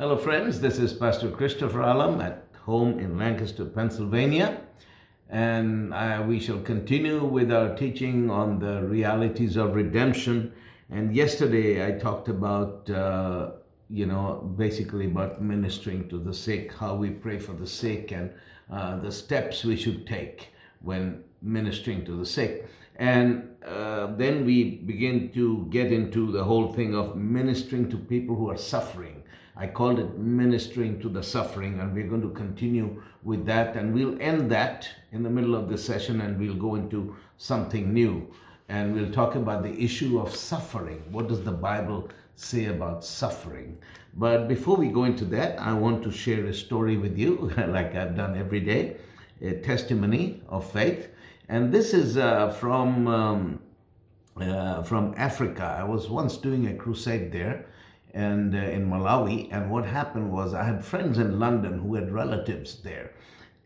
Hello, friends. This is Pastor Christopher Alam at home in Lancaster, Pennsylvania. And uh, we shall continue with our teaching on the realities of redemption. And yesterday I talked about, uh, you know, basically about ministering to the sick, how we pray for the sick, and uh, the steps we should take when ministering to the sick. And uh, then we begin to get into the whole thing of ministering to people who are suffering. I called it ministering to the suffering, and we're going to continue with that. And we'll end that in the middle of the session, and we'll go into something new. And we'll talk about the issue of suffering. What does the Bible say about suffering? But before we go into that, I want to share a story with you, like I've done every day, a testimony of faith. And this is uh, from um, uh, from Africa. I was once doing a crusade there, and uh, in Malawi. And what happened was I had friends in London who had relatives there,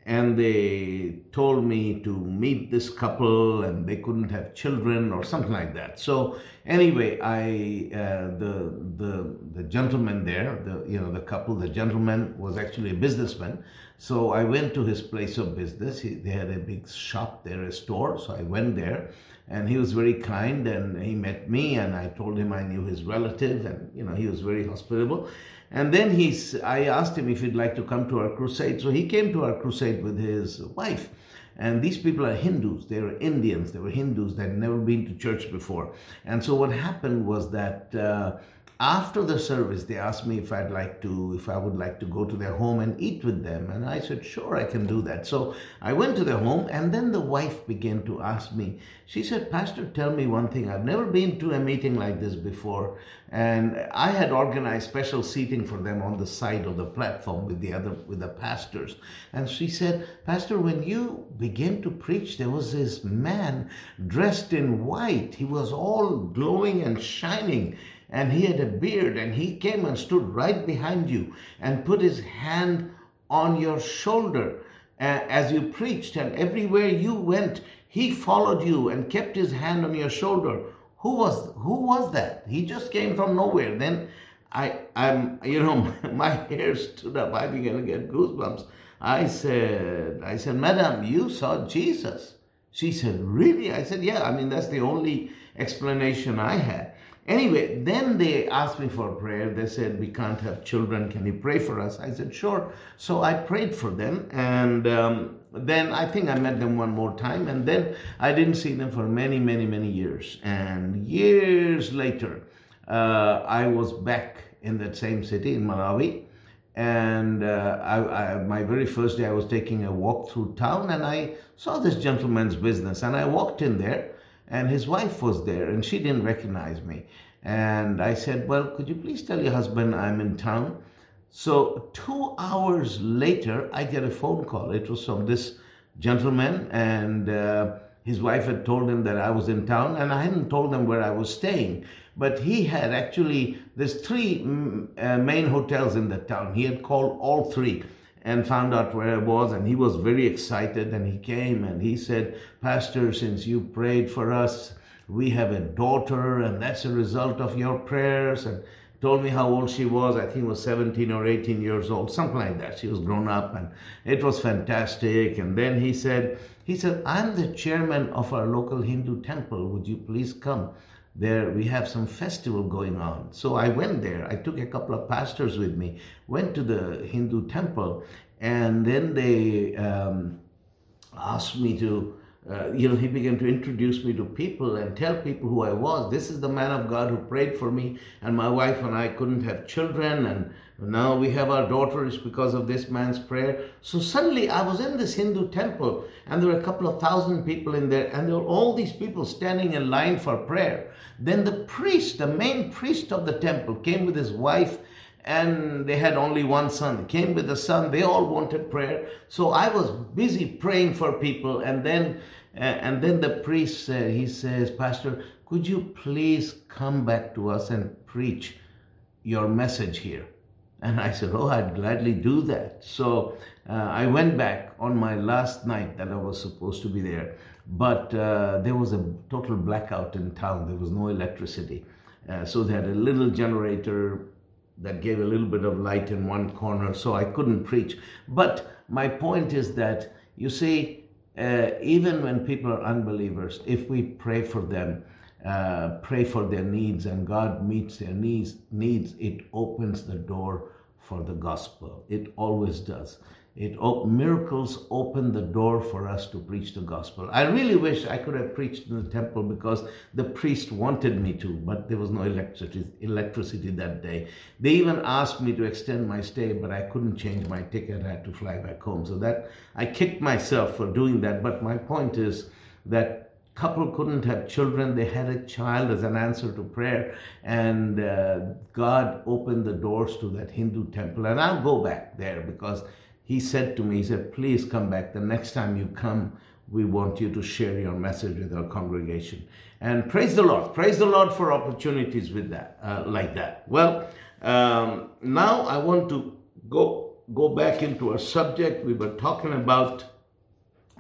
and they told me to meet this couple, and they couldn't have children or something like that. So anyway, I uh, the the the gentleman there, the you know the couple, the gentleman was actually a businessman. So I went to his place of business. He, they had a big shop there, a store. So I went there and he was very kind and he met me and I told him I knew his relative and you know he was very hospitable. And then he's I asked him if he'd like to come to our crusade. So he came to our crusade with his wife. And these people are Hindus. They were Indians. They were Hindus. They'd never been to church before. And so what happened was that uh, after the service they asked me if i'd like to if i would like to go to their home and eat with them and i said sure i can do that. So i went to their home and then the wife began to ask me she said pastor tell me one thing. I've never been to a meeting like this before and i had organized special seating for them on the side of the platform with the other with the pastors. And she said pastor when you began to preach there was this man dressed in white. He was all glowing and shining and he had a beard and he came and stood right behind you and put his hand on your shoulder uh, as you preached. And everywhere you went he followed you and kept his hand on your shoulder. Who was who was that? He just came from nowhere. Then i i'm you know my hair stood up. I began to get goosebumps. I said i said madam you saw jesus. She said really? I said yeah. I mean that's the only explanation i had Anyway, then they asked me for prayer. They said, We can't have children. Can you pray for us? I said, Sure. So I prayed for them. And um, then I think I met them one more time. And then I didn't see them for many, many, many years. And years later, uh, I was back in that same city in Malawi. And uh, I, I, my very first day, I was taking a walk through town and I saw this gentleman's business. And I walked in there and his wife was there and she didn't recognize me. And I said, Well, could you please tell your husband I'm in town? So, two hours later, I get a phone call. It was from this gentleman, and uh, his wife had told him that I was in town, and I hadn't told them where I was staying. But he had actually, there's three mm, uh, main hotels in the town. He had called all three and found out where I was, and he was very excited. And he came and he said, Pastor, since you prayed for us, we have a daughter, and that's a result of your prayers. And told me how old she was. I think was 17 or 18 years old, something like that. She was grown up, and it was fantastic. And then he said, he said, I'm the chairman of our local Hindu temple. Would you please come? There we have some festival going on. So i went there. I took a couple of pastors with me went to the hindu temple and then they um, asked me to uh, you know, he began to introduce me to people and tell people who I was. This is the man of God who prayed for me, and my wife and I couldn't have children, and now we have our daughters because of this man's prayer. So suddenly I was in this Hindu temple, and there were a couple of thousand people in there, and there were all these people standing in line for prayer. Then the priest, the main priest of the temple, came with his wife and they had only one son. came with the son. They all wanted prayer. So I was busy praying for people. And then, uh, and then the priest uh, he says, Pastor, could you please come back to us and preach your message here? And I said, Oh, I'd gladly do that. So uh, I went back on my last night that I was supposed to be there. But uh, there was a total blackout in town. There was no electricity. Uh, so they had a little generator that gave a little bit of light in one corner, so I couldn't preach. But my point is that, you see, uh, even when people are unbelievers, if we pray for them, uh, pray for their needs, and God meets their needs, needs, it opens the door for the gospel. It always does. It miracles opened the door for us to preach the gospel. I really wish I could have preached in the temple because the priest wanted me to, but there was no electricity, electricity that day. They even asked me to extend my stay, but I couldn't change my ticket. I had to fly back home. So that I kicked myself for doing that. But my point is that couple couldn't have children they had a child as an answer to prayer and uh, god opened the doors to that hindu temple and i'll go back there because he said to me, he said, please come back. The next time you come, we want you to share your message with our congregation. And praise the Lord. Praise the Lord for opportunities with that, uh, like that. Well, um, now I want to go go back into our subject. We were talking about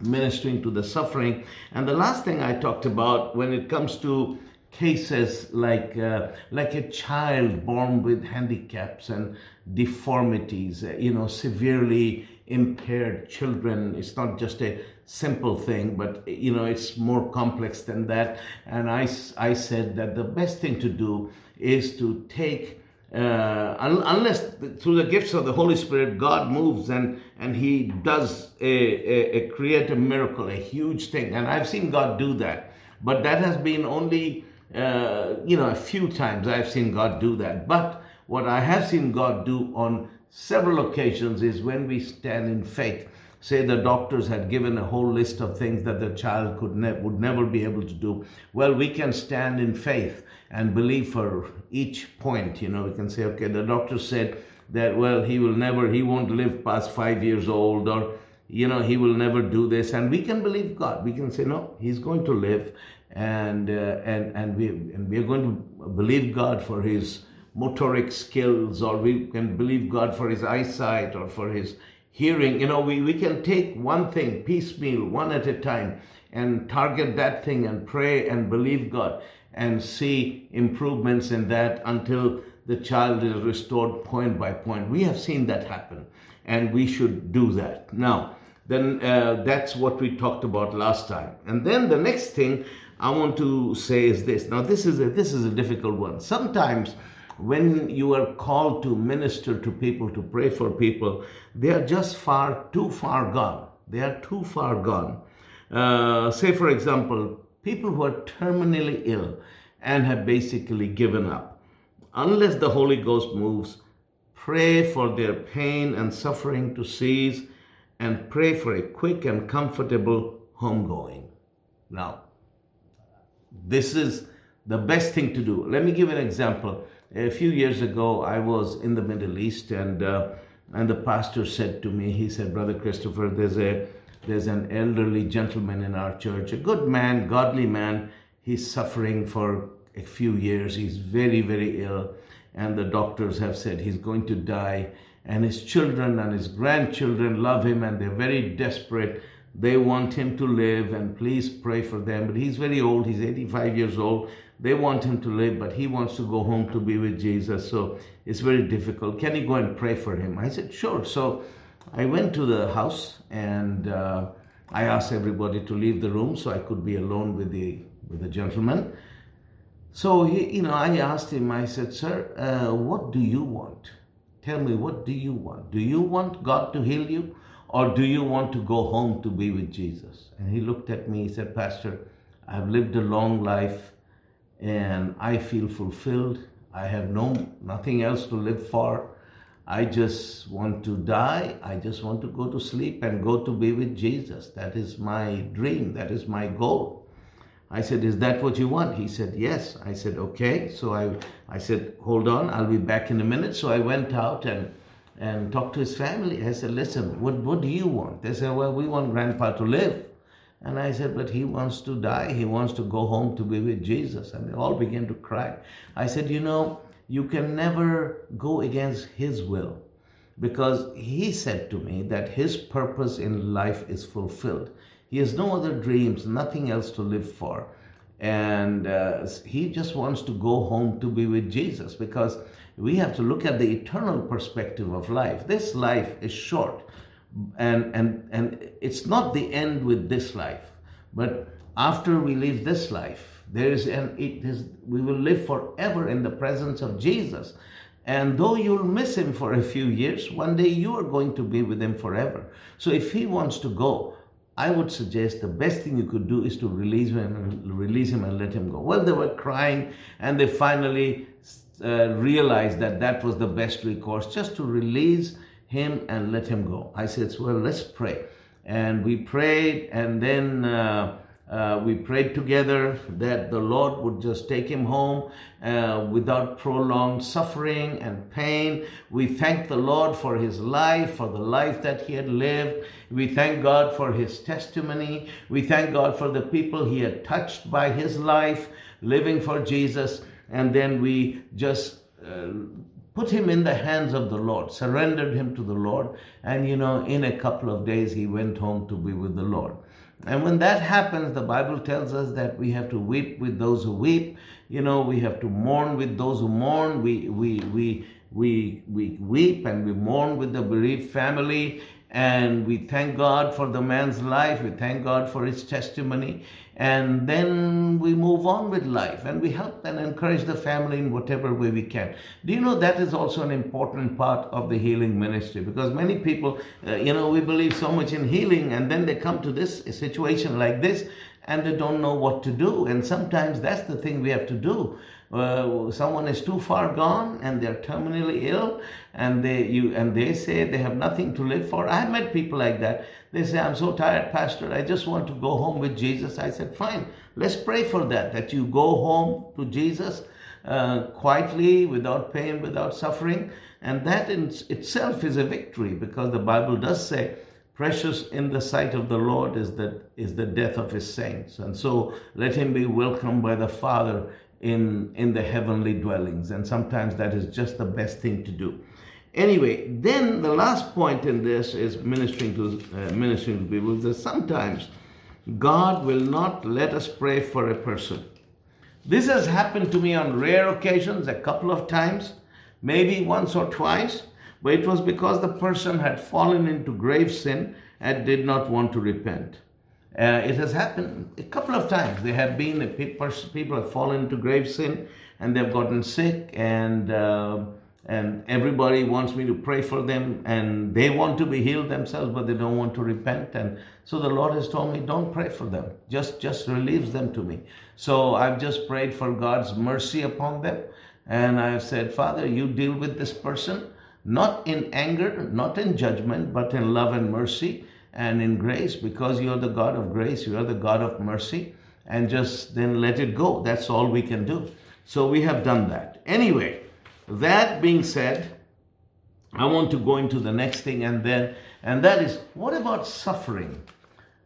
ministering to the suffering, and the last thing I talked about when it comes to cases like uh, like a child born with handicaps and deformities uh, you know severely impaired children. It's not just a simple thing but you know it's more complex than that. And i i said that the best thing to do is to take uh, un- unless through the gifts of the Holy Spirit, God moves and and He does a, a, a create a miracle, a huge thing, and I've seen God do that. But that has been only uh, you know, a few times I've seen God do that. But what I have seen God do on several occasions is when we stand in faith. Say the doctors had given a whole list of things that the child could ne- would never be able to do. Well, we can stand in faith and believe for each point. You know, we can say, okay, the doctor said that, well, he will never, he won't live past five years old, or you know, he will never do this. And we can believe God. We can say, no, he's going to live and uh, and and we and we are going to believe God for his motoric skills, or we can believe God for his eyesight or for his hearing. You know, we, we can take one thing piecemeal, one at a time, and target that thing and pray and believe God and see improvements in that until the child is restored point by point. We have seen that happen, and we should do that. Now, then uh, that's what we talked about last time. And then the next thing I want to say is this. Now, this is a, this is a difficult one. Sometimes when you are called to minister to people, to pray for people, they are just far too far gone. They are too far gone. Uh, say, for example, people who are terminally ill and have basically given up. Unless the Holy Ghost moves, pray for their pain and suffering to cease and pray for a quick and comfortable homegoing. Now, this is the best thing to do. Let me give an example. A few years ago, I was in the Middle East, and uh, and the pastor said to me, he said, "Brother Christopher, there's a there's an elderly gentleman in our church, a good man, godly man. He's suffering for a few years. He's very very ill, and the doctors have said he's going to die." And his children and his grandchildren love him, and they're very desperate they want him to live and please pray for them. But he's very old, he's 85 years old. They want him to live, but he wants to go home to be with Jesus. So it's very difficult. Can you go and pray for him? I said, sure. So I went to the house and uh, I asked everybody to leave the room so I could be alone with the, with the gentleman. So, he, you know, I asked him, I said, sir, uh, what do you want? Tell me, what do you want? Do you want God to heal you? Or do you want to go home to be with Jesus? And he looked at me, he said, Pastor, I've lived a long life and I feel fulfilled. I have no nothing else to live for. I just want to die. I just want to go to sleep and go to be with Jesus. That is my dream. That is my goal. I said, Is that what you want? He said, Yes. I said, Okay. So I, I said, Hold on, I'll be back in a minute. So I went out and and talked to his family. I said, listen, what, what do you want? They said, well, we want grandpa to live. And I said, but he wants to die. He wants to go home to be with Jesus. And they all began to cry. I said, you know, you can never go against his will because he said to me that his purpose in life is fulfilled. He has no other dreams, nothing else to live for. And uh, he just wants to go home to be with Jesus because we have to look at the eternal perspective of life. This life is short, and and and it's not the end with this life, but after we leave this life, there is an it is we will live forever in the presence of Jesus. And though you'll miss him for a few years, one day you are going to be with him forever. So if he wants to go, I would suggest the best thing you could do is to release him and release him and let him go. Well, they were crying and they finally uh, realized that that was the best recourse, just to release him and let him go. I said, well, let's pray. And we prayed and then uh, uh, we prayed together that the Lord would just take him home uh, without prolonged suffering and pain. We thank the Lord for his life, for the life that he had lived. We thank God for his testimony. We thank God for the people he had touched by his life, living for Jesus. And then we just uh, put him in the hands of the Lord, surrendered him to the Lord. And you know, in a couple of days, he went home to be with the Lord. And when that happens, the Bible tells us that we have to weep with those who weep. You know, we have to mourn with those who mourn. We, we, we, we, we weep and we mourn with the bereaved family. And we thank God for the man's life. We thank God for his testimony. And then we move on with life and we help and encourage the family in whatever way we can. Do you know that is also an important part of the healing ministry? Because many people, uh, you know, we believe so much in healing and then they come to this situation like this and they don't know what to do. And sometimes that's the thing we have to do. Uh, someone is too far gone and they're terminally ill and they you and they say they have nothing to live for. I've met people like that. They say i'm so tired pastor. I just want to go home with jesus. I said fine. Let's pray for that that you go home to jesus uh, quietly without pain without suffering. And that in itself is a victory because the bible does say precious in the sight of the lord is the is the death of his saints and so let him be welcomed by the father in, in the heavenly dwellings. And sometimes that is just the best thing to do. Anyway, then the last point in this is ministering to uh, ministering to people that sometimes God will not let us pray for a person. This has happened to me on rare occasions, a couple of times, maybe once or twice, but it was because the person had fallen into grave sin and did not want to repent. Uh, it has happened a couple of times. There have been people have fallen into grave sin and they've gotten sick, and uh, and everybody wants me to pray for them, and they want to be healed themselves, but they don't want to repent. And so the Lord has told me, don't pray for them. Just just relieves them to me. So I've just prayed for God's mercy upon them, and I've said, Father, you deal with this person, not in anger, not in judgment, but in love and mercy and in grace because you're the God of grace, you are the God of mercy, and just then let it go. That's all we can do. So we have done that. Anyway, that being said, I want to go into the next thing and then, and that is what about suffering?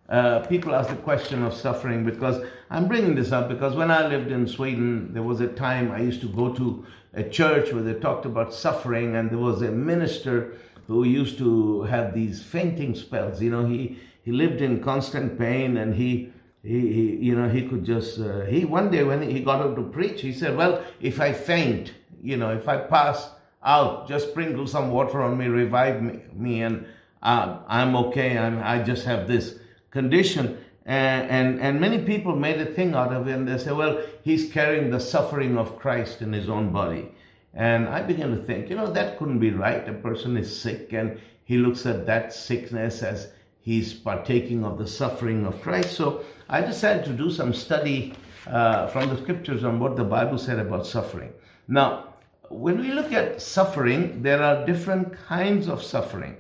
Uh, people ask the question of suffering because I'm bringing this up because when I lived in Sweden, there was a time I used to go to a church where they talked about suffering, and there was a minister who used to have these fainting spells. You know, he, he lived in constant pain and he, he, he you know, he could just, uh, he, one day when he got up to preach, he said, well, if I faint, you know, if I pass out, just sprinkle some water on me, revive me, me and uh, I'm okay. I'm, I just have this condition. And, and, and many people made a thing out of it and they say, well, he's carrying the suffering of Christ in his own body. And I began to think, you know, that couldn't be right. A person is sick and he looks at that sickness as he's partaking of the suffering of Christ. So I decided to do some study uh, from the scriptures on what the Bible said about suffering. Now, when we look at suffering, there are different kinds of suffering.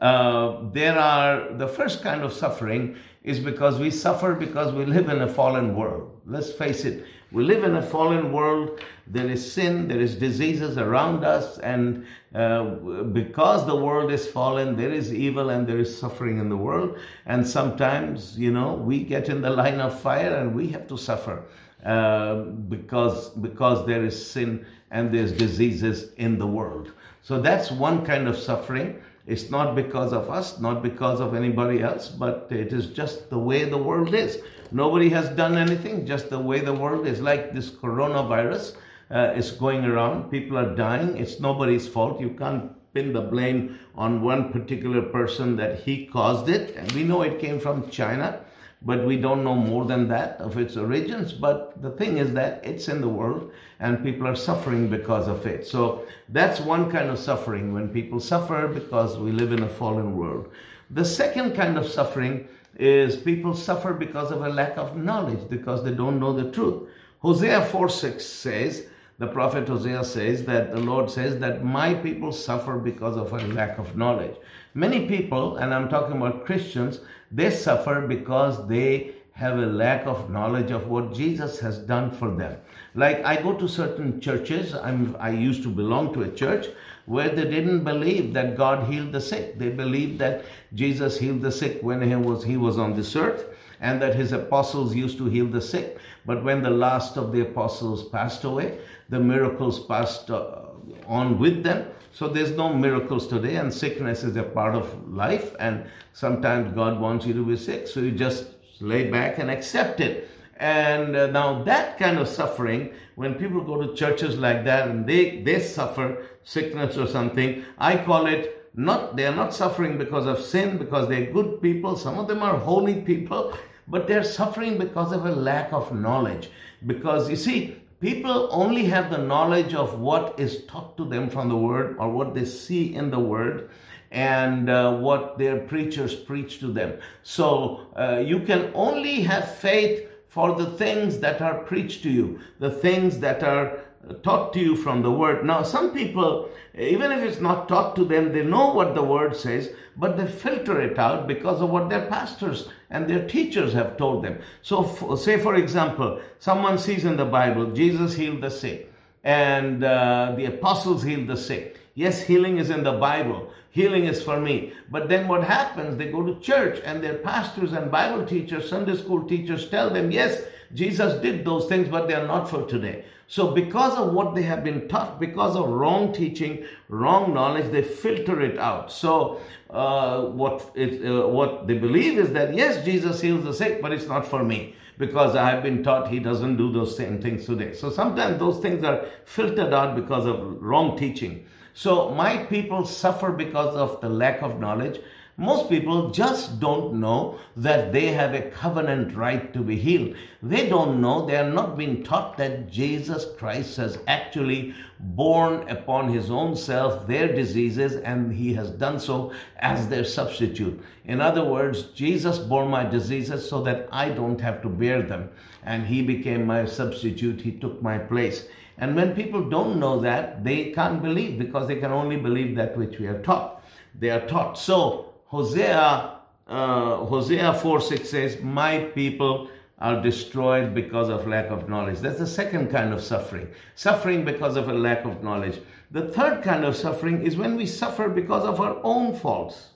Uh, there are the first kind of suffering is because we suffer because we live in a fallen world. Let's face it, we live in a fallen world. There is sin, there is diseases around us, and uh, because the world is fallen, there is evil and there is suffering in the world. And sometimes, you know, we get in the line of fire and we have to suffer uh, because because there is sin and there's diseases in the world. So that's one kind of suffering. It's not because of us, not because of anybody else, but it is just the way the world is. Nobody has done anything, just the way the world is like this coronavirus. uh, is going around. People are dying. It's nobody's fault. You can't pin the blame on one particular person that he caused it. And we know it came from China, but we don't know more than that of its origins. But the thing is that it's in the world and people are suffering because of it. So that's one kind of suffering when people suffer because we live in a fallen world. The second kind of suffering is people suffer because of a lack of knowledge, because they don't know the truth. Hosea 4 6 says, the prophet Hosea says that the Lord says that my people suffer because of a lack of knowledge. Many people, and I'm talking about Christians, they suffer because they have a lack of knowledge of what Jesus has done for them. Like I go to certain churches, I'm, I used to belong to a church where they didn't believe that God healed the sick. They believed that Jesus healed the sick when he was, he was on this earth and that his apostles used to heal the sick. But when the last of the apostles passed away, the miracles passed uh, on with them. So there's no miracles today, and sickness is a part of life. And sometimes God wants you to be sick, so you just lay back and accept it. And uh, now that kind of suffering, when people go to churches like that and they, they suffer sickness or something, I call it not, they are not suffering because of sin, because they're good people. Some of them are holy people, but they're suffering because of a lack of knowledge. Because you see, people only have the knowledge of what is taught to them from the word or what they see in the word and uh, what their preachers preach to them. So uh, you can only have faith for the things that are preached to you, the things that are taught to you from the word. Now, some people, even if it's not taught to them, they know what the word says, but they filter it out because of what their pastors and their teachers have told them. So, say for example, someone sees in the Bible Jesus healed the sick and uh, the apostles healed the sick. Yes, healing is in the Bible. Healing is for me. But then what happens? They go to church and their pastors and Bible teachers, Sunday school teachers tell them, yes, Jesus did those things, but they are not for today. So, because of what they have been taught, because of wrong teaching, wrong knowledge, they filter it out. So, uh, what it, uh, what they believe is that yes, Jesus heals the sick, but it's not for me because I have been taught he doesn't do those same things today. So sometimes those things are filtered out because of wrong teaching. So my people suffer because of the lack of knowledge. Most people just don't know that they have a covenant right to be healed. They don't know, they are not being taught that Jesus Christ has actually borne upon his own self their diseases and he has done so as their substitute. In other words, Jesus bore my diseases so that I don't have to bear them. And he became my substitute, he took my place. And when people don't know that, they can't believe because they can only believe that which we are taught. They are taught. So Hosea, uh, Hosea 4 6 says, My people are destroyed because of lack of knowledge. That's the second kind of suffering. Suffering because of a lack of knowledge. The third kind of suffering is when we suffer because of our own faults.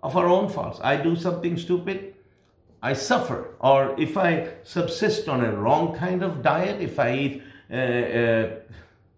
Of our own faults. I do something stupid, I suffer. Or if I subsist on a wrong kind of diet, if I eat a,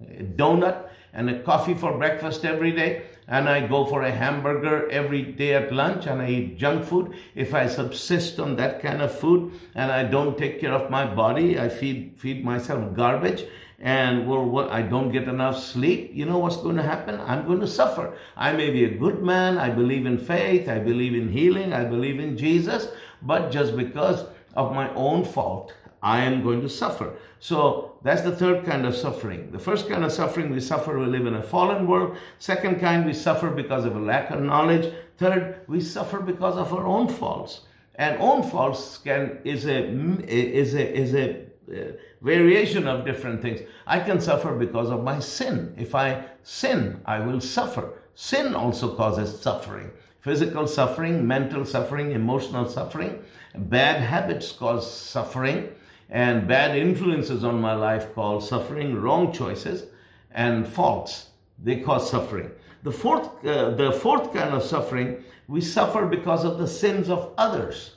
a donut and a coffee for breakfast every day, and I go for a hamburger every day at lunch, and I eat junk food. If I subsist on that kind of food and I don't take care of my body, I feed feed myself garbage, and well, I don't get enough sleep. You know what's going to happen? I'm going to suffer. I may be a good man. I believe in faith. I believe in healing. I believe in Jesus. But just because of my own fault, I am going to suffer. So that's the third kind of suffering. The first kind of suffering we suffer, we live in a fallen world. Second kind, we suffer because of a lack of knowledge. Third, we suffer because of our own faults. And own faults can is a is a is a uh, variation of different things. I can suffer because of my sin. If I sin, I will suffer. Sin also causes suffering physical suffering, mental suffering, emotional suffering. Bad habits cause suffering and bad influences on my life cause suffering, wrong choices, and faults. They cause suffering. The fourth, uh, the fourth kind of suffering, we suffer because of the sins of others.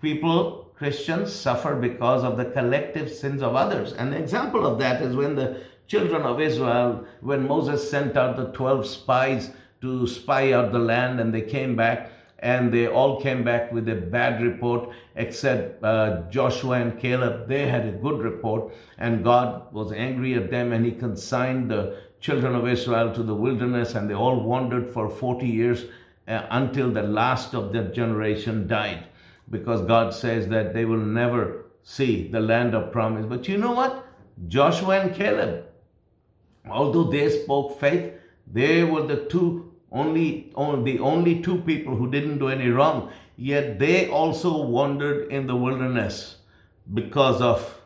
People, Christians, suffer because of the collective sins of others. An example of that is when the children of Israel, when Moses sent out the 12 spies to spy out the land and they came back and they all came back with a bad report, except uh, Joshua and Caleb. They had a good report, and God was angry at them, and He consigned the children of Israel to the wilderness, and they all wandered for 40 years uh, until the last of their generation died, because God says that they will never see the land of promise. But you know what? Joshua and Caleb, although they spoke faith, they were the two only, only the only two people who didn't do any wrong. Yet they also wandered in the wilderness because of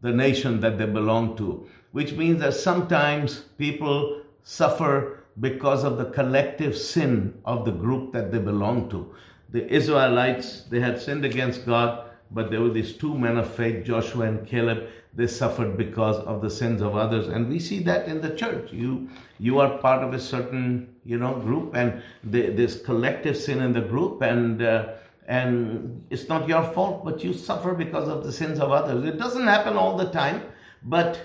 the nation that they belong to, which means that sometimes people suffer because of the collective sin of the group that they belong to. The Israelites, they had sinned against God, but there were these two men of faith, Joshua and Caleb, they suffered because of the sins of others. And we see that in the church. You you are part of a certain you know group and the, this collective sin in the group and uh, and it's not your fault but you suffer because of the sins of others. It doesn't happen all the time but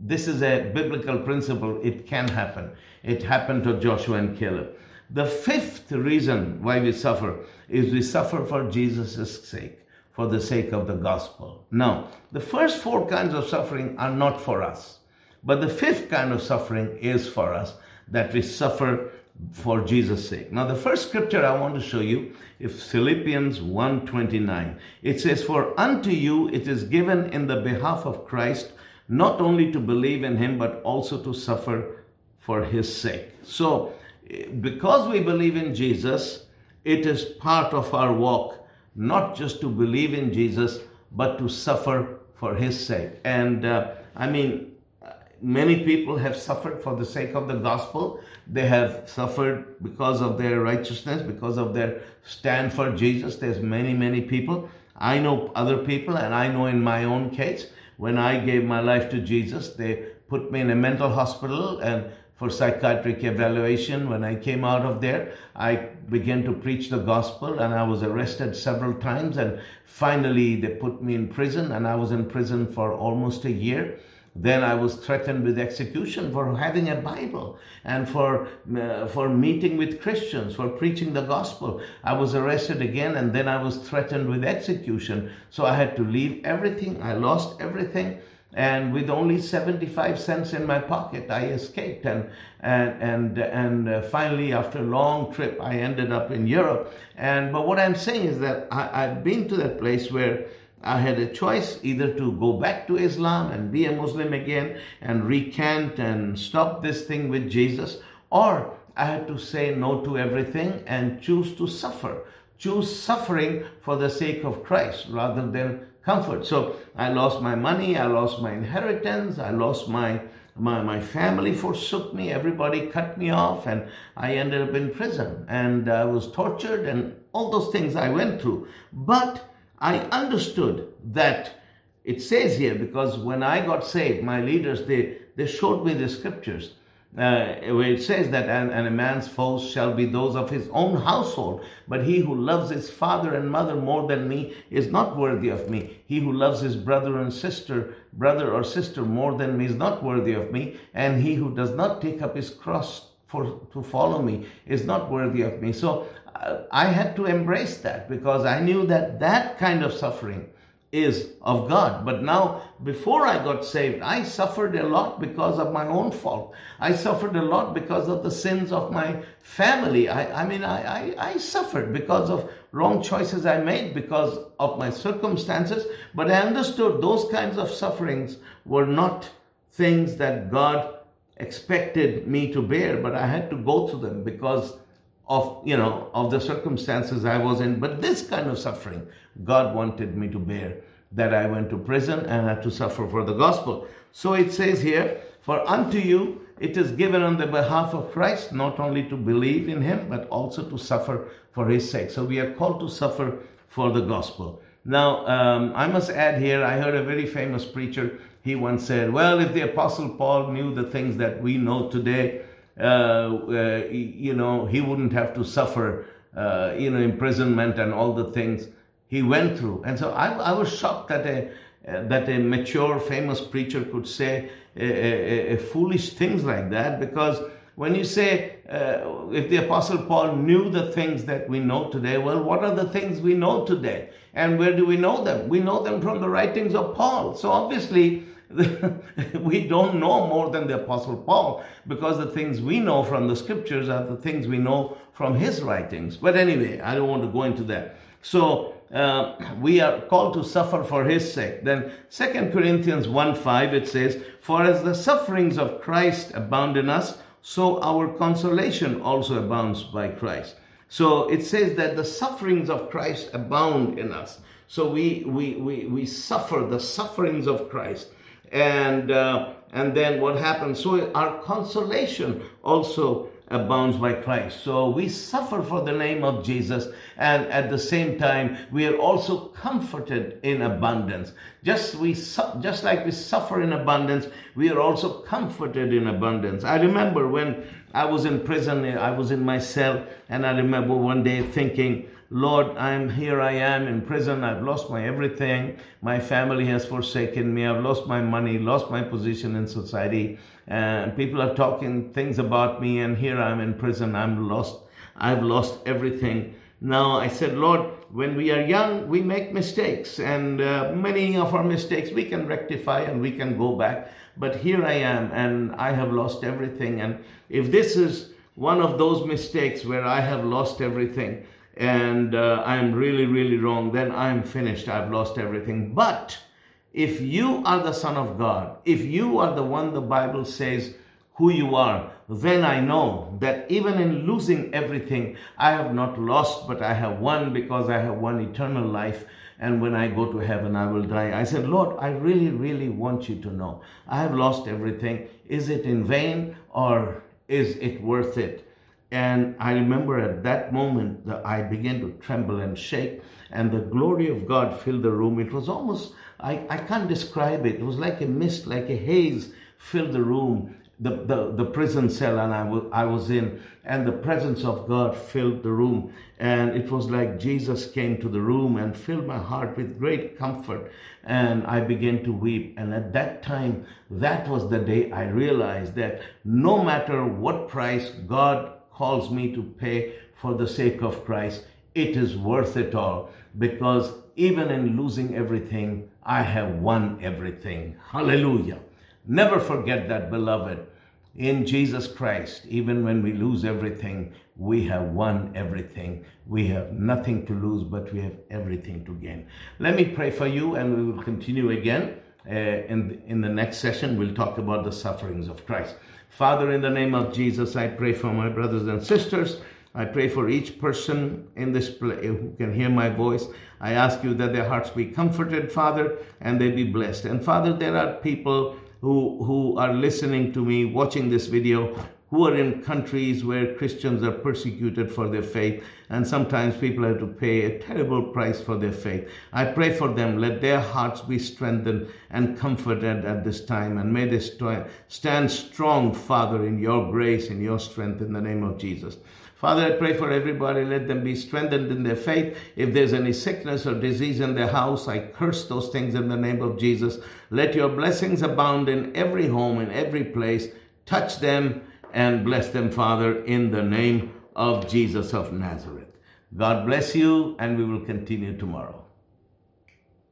this is a biblical principle. It can happen. It happened to joshua and caleb. The fifth reason why we suffer is we suffer for jesus' sake for the sake of the gospel. Now, the first four kinds of suffering are not for us, but the fifth kind of suffering is for us that we suffer for Jesus' sake. Now, the first scripture I want to show you is Philippians 1:29. It says, "For unto you it is given in the behalf of Christ not only to believe in him but also to suffer for his sake." So, eh, because we believe in Jesus, it is part of our walk not just to believe in Jesus, but to suffer for his sake. And uh, I mean, many people have suffered for the sake of the gospel. They have suffered because of their righteousness, because of their stand for Jesus. There's many, many people. I know other people, and I know in my own case, when I gave my life to Jesus, they put me in a mental hospital and for psychiatric evaluation. When I came out of there, I began to preach the gospel and I was arrested several times. And finally, they put me in prison, and I was in prison for almost a year. Then I was threatened with execution for having a Bible and for uh, for meeting with Christians, for preaching the gospel. I was arrested again, and then I was threatened with execution. So I had to leave everything. I lost everything and with only 75 cents in my pocket i escaped and and and and uh, finally after a long trip i ended up in europe and but what i'm saying is that I, i've been to that place where I had a choice either to go back to Islam and be a Muslim again and recant and stop this thing with Jesus, or I had to say no to everything and choose to suffer. Choose suffering for the sake of Christ rather than comfort. So I lost my money, I lost my inheritance, I lost my my, my family forsook me, everybody cut me off, and I ended up in prison and I was tortured and all those things I went through. But I understood that it says here because when I got saved, my leaders they they showed me the scriptures uh, where it says that, and, and, a man's foes shall be those of his own household. But he who loves his father and mother more than me is not worthy of me. He who loves his brother and sister, brother or sister more than me is not worthy of me. And he who does not take up his cross for, to follow me is not worthy of me. So uh, I had to embrace that because I knew that that kind of suffering is of God. But now, before I got saved, I suffered a lot because of my own fault. I suffered a lot because of the sins of my family. I, I mean, I, I, I suffered because of wrong choices I made, because of my circumstances. But I understood those kinds of sufferings were not things that God expected me to bear, but I had to go through them because of you know of the circumstances I was in. But this kind of suffering God wanted me to bear, that I went to prison and had to suffer for the gospel. So it says here, for unto you it is given on the behalf of Christ not only to believe in him but also to suffer for his sake. So we are called to suffer for the gospel. Now, um, I must add here, I heard a very famous preacher. He once said, Well, if the Apostle Paul knew the things that we know today, uh, uh, you know, he wouldn't have to suffer, uh, you know, imprisonment and all the things he went through. And so I, I was shocked that a, that a mature, famous preacher could say a, a foolish things like that because when you say, uh, if the Apostle Paul knew the things that we know today, well, what are the things we know today? And where do we know them? We know them from the writings of Paul. So obviously, we don't know more than the Apostle Paul because the things we know from the scriptures are the things we know from his writings. But anyway, I don't want to go into that. So uh, we are called to suffer for his sake. Then 2 Corinthians 1 5 it says, For as the sufferings of Christ abound in us, so our consolation also abounds by Christ. So it says that the sufferings of Christ abound in us. So we, we, we, we suffer the sufferings of Christ. And, uh, and then what happens? So our consolation also abounds by Christ. So we suffer for the name of Jesus, and at the same time, we are also comforted in abundance. Just we just like we suffer in abundance, we are also comforted in abundance. I remember when I was in prison, I was in my cell, and I remember one day thinking, Lord, I'm here, I am in prison. I've lost my everything. My family has forsaken me. I've lost my money, lost my position in society. And people are talking things about me, and here I'm in prison. I'm lost. I've lost everything. Now I said, Lord, when we are young, we make mistakes, and uh, many of our mistakes we can rectify and we can go back. But here I am, and I have lost everything. And if this is one of those mistakes where I have lost everything, and uh, I'm really, really wrong, then I'm finished. I've lost everything. But if you are the Son of God, if you are the one the Bible says who you are, then I know that even in losing everything, I have not lost, but I have won because I have won eternal life. And when I go to heaven, I will die. I said, Lord, I really, really want you to know I have lost everything. Is it in vain or is it worth it? And I remember at that moment that I began to tremble and shake, and the glory of God filled the room. It was almost, I, I can't describe it. It was like a mist, like a haze filled the room, the, the, the prison cell and I, w- I was in, and the presence of God filled the room. And it was like Jesus came to the room and filled my heart with great comfort. And I began to weep. And at that time, that was the day I realized that no matter what price God calls me to pay for the sake of Christ, it is worth it all because even in losing everything, I have won everything. Hallelujah. Never forget that, beloved. In Jesus Christ, even when we lose everything, we have won everything. We have nothing to lose, but we have everything to gain. Let me pray for you, and we will continue again. Uh, in, in the next session, we'll talk about the sufferings of Christ. Father, in the name of Jesus, I pray for my brothers and sisters. I pray for each person in this place who can hear my voice. I ask you that their hearts be comforted, Father, and they be blessed. And Father, there are people who, who are listening to me, watching this video, who are in countries where Christians are persecuted for their faith, and sometimes people have to pay a terrible price for their faith. I pray for them. Let their hearts be strengthened and comforted at this time, and may they stand strong, Father, in your grace, in your strength, in the name of Jesus. Father, I pray for everybody. Let them be strengthened in their faith. If there's any sickness or disease in their house, I curse those things in the name of Jesus. Let your blessings abound in every home, in every place. Touch them and bless them, Father, in the name of Jesus of Nazareth. God bless you, and we will continue tomorrow.